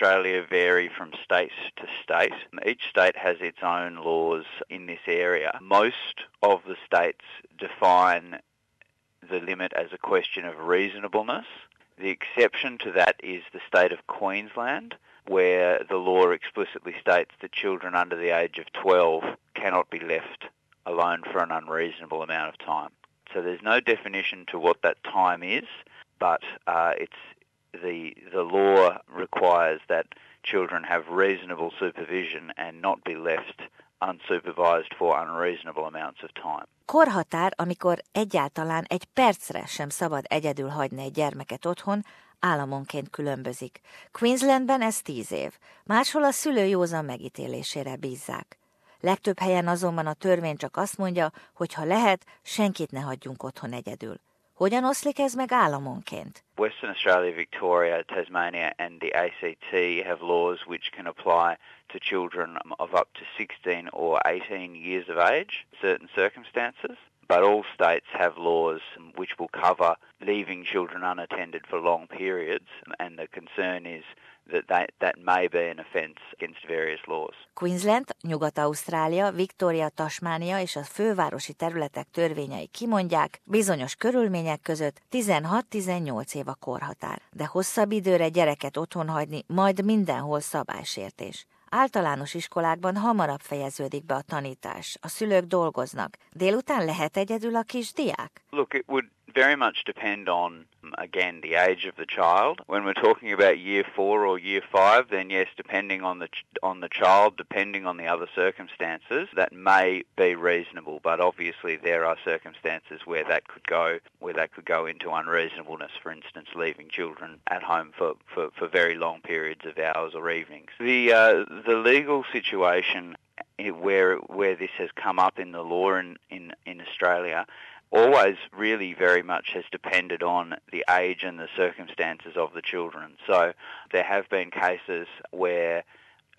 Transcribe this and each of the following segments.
Australia vary from state to state. Each state has its own laws in this area. Most of the states define the limit as a question of reasonableness. The exception to that is the state of Queensland, where the law explicitly states that children under the age of 12 cannot be left alone for an unreasonable amount of time. So there's no definition to what that time is, but uh, it's the the law requires that children have reasonable supervision and not be left unsupervised for unreasonable amounts of time. Korhatár, amikor egyáltalán egy percre sem szabad egyedül hagyni egy gyermeket otthon, államonként különbözik. Queenslandben ez tíz év, máshol a szülő józan megítélésére bízzák. Legtöbb helyen azonban a törvény csak azt mondja, hogy ha lehet, senkit ne hagyjunk otthon egyedül. Hogyan oszlik ez meg államonként? Western Australia, Victoria, Tasmania and the ACT have laws which can apply to children of up to 16 or 18 years of age, certain circumstances. But all states have laws which will cover leaving children unattended for long periods, and the concern is that that, that may be an offence against various laws. Queensland, Nyugat-Ausztrália, Victoria, Tasmánia és a fővárosi területek törvényei kimondják, bizonyos körülmények között 16-18 év a korhatár, de hosszabb időre gyereket otthon hagyni majd mindenhol szabálysértés. Általános iskolákban hamarabb fejeződik be a tanítás, a szülők dolgoznak. Délután lehet egyedül a kisdiák? Look, it would very much depend on, again, the age of the child. When we're talking about year four or year five, then yes, depending on the on the child, depending on the other circumstances, that may be reasonable. But obviously, there are circumstances where that could go where that could go into unreasonableness. For instance, leaving children at home for, for, for very long periods of hours or evenings. The uh, the legal situation where where this has come up in the law in, in, in Australia always really very much has depended on the age and the circumstances of the children. So there have been cases where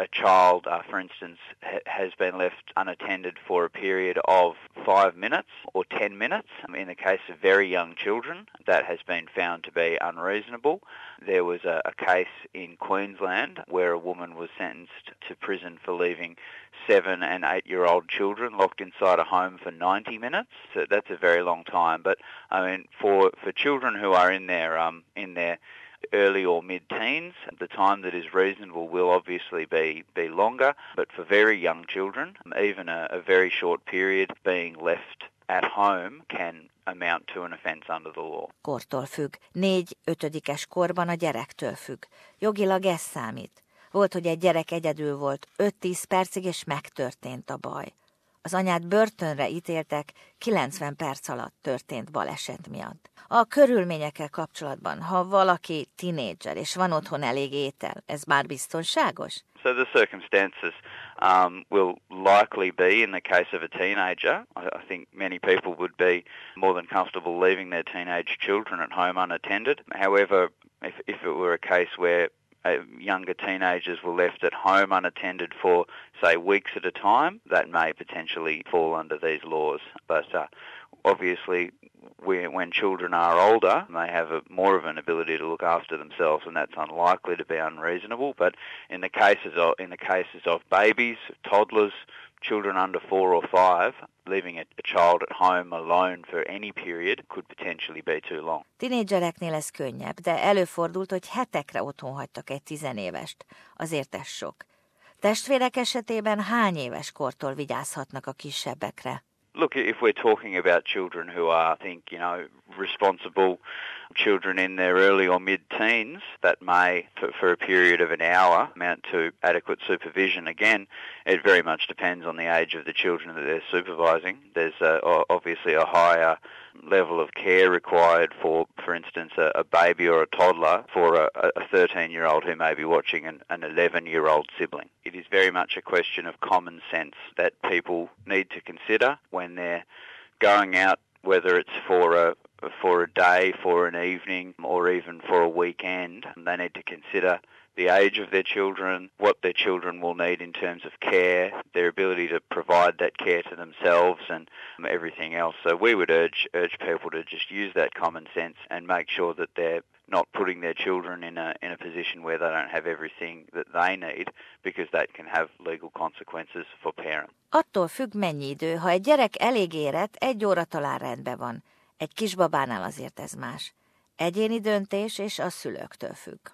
a child, uh, for instance, ha- has been left unattended for a period of five minutes or ten minutes. In the case of very young children, that has been found to be unreasonable. There was a, a case in Queensland where a woman was sentenced to prison for leaving seven and eight year old children locked inside a home for 90 minutes. So that's a very long time. But I mean, for, for children who are in their, um, in their early or mid-teens. The time that is reasonable will obviously be, be longer, but for very young children, even a, a very short period being left at home can amount to an offence under the law. Kortól függ. Négy ötödikes korban a gyerektől függ. Jogilag ez számít. Volt, hogy egy gyerek egyedül volt 5-10 percig, és megtörtént a baj. Az anyát börtönre ítéltek, 90 perc alatt történt baleset miatt. A körülményekkel kapcsolatban, ha valaki tinédzser és van otthon elég étel, ez már biztonságos? So the circumstances um, will likely be, in the case of a teenager, I, think many people would be more than comfortable leaving their teenage children at home unattended. However, if, if it were a case where uh, younger teenagers were left at home unattended for, say, weeks at a time, that may potentially fall under these laws. But uh, obviously, when children are older, they have a, more of an ability to look after themselves, and that's unlikely to be unreasonable. But in the cases of in the cases of babies, toddlers, children under four or five, leaving a, a child at home alone for any period could potentially be too long. Tinédzsereknél ez könnyebb, de előfordult, hogy hetekre otthon hagytak egy tizenévest. Azért ez sok. Testvérek esetében hány éves kortól vigyázhatnak a kisebbekre? Look, if we're talking about children who are, I think, you know, responsible children in their early or mid-teens, that may, for, for, a period of an hour, amount to adequate supervision. Again, it very much depends on the age of the children that they're supervising. There's a, obviously a higher level of care required for, for instance, a, a baby or a toddler for a, a 13-year-old who may be watching an, an 11-year-old sibling. It is very much a question of common sense that people need to consider when they're going out, whether it's for a for a day, for an evening, or even for a weekend. They need to consider the age of their children, what their children will need in terms of care, their ability to provide that care to themselves and everything else. So we would urge urge people to just use that common sense and make sure that they're not putting their children in a in a position where they don't have everything that they need because that can have legal consequences for parents. Attól függ mennyi idő, ha egy gyerek elég érett, egy óra talán rendben van. Egy kisbabánál azért ez más. Egyéni döntés és a szülőktől függ.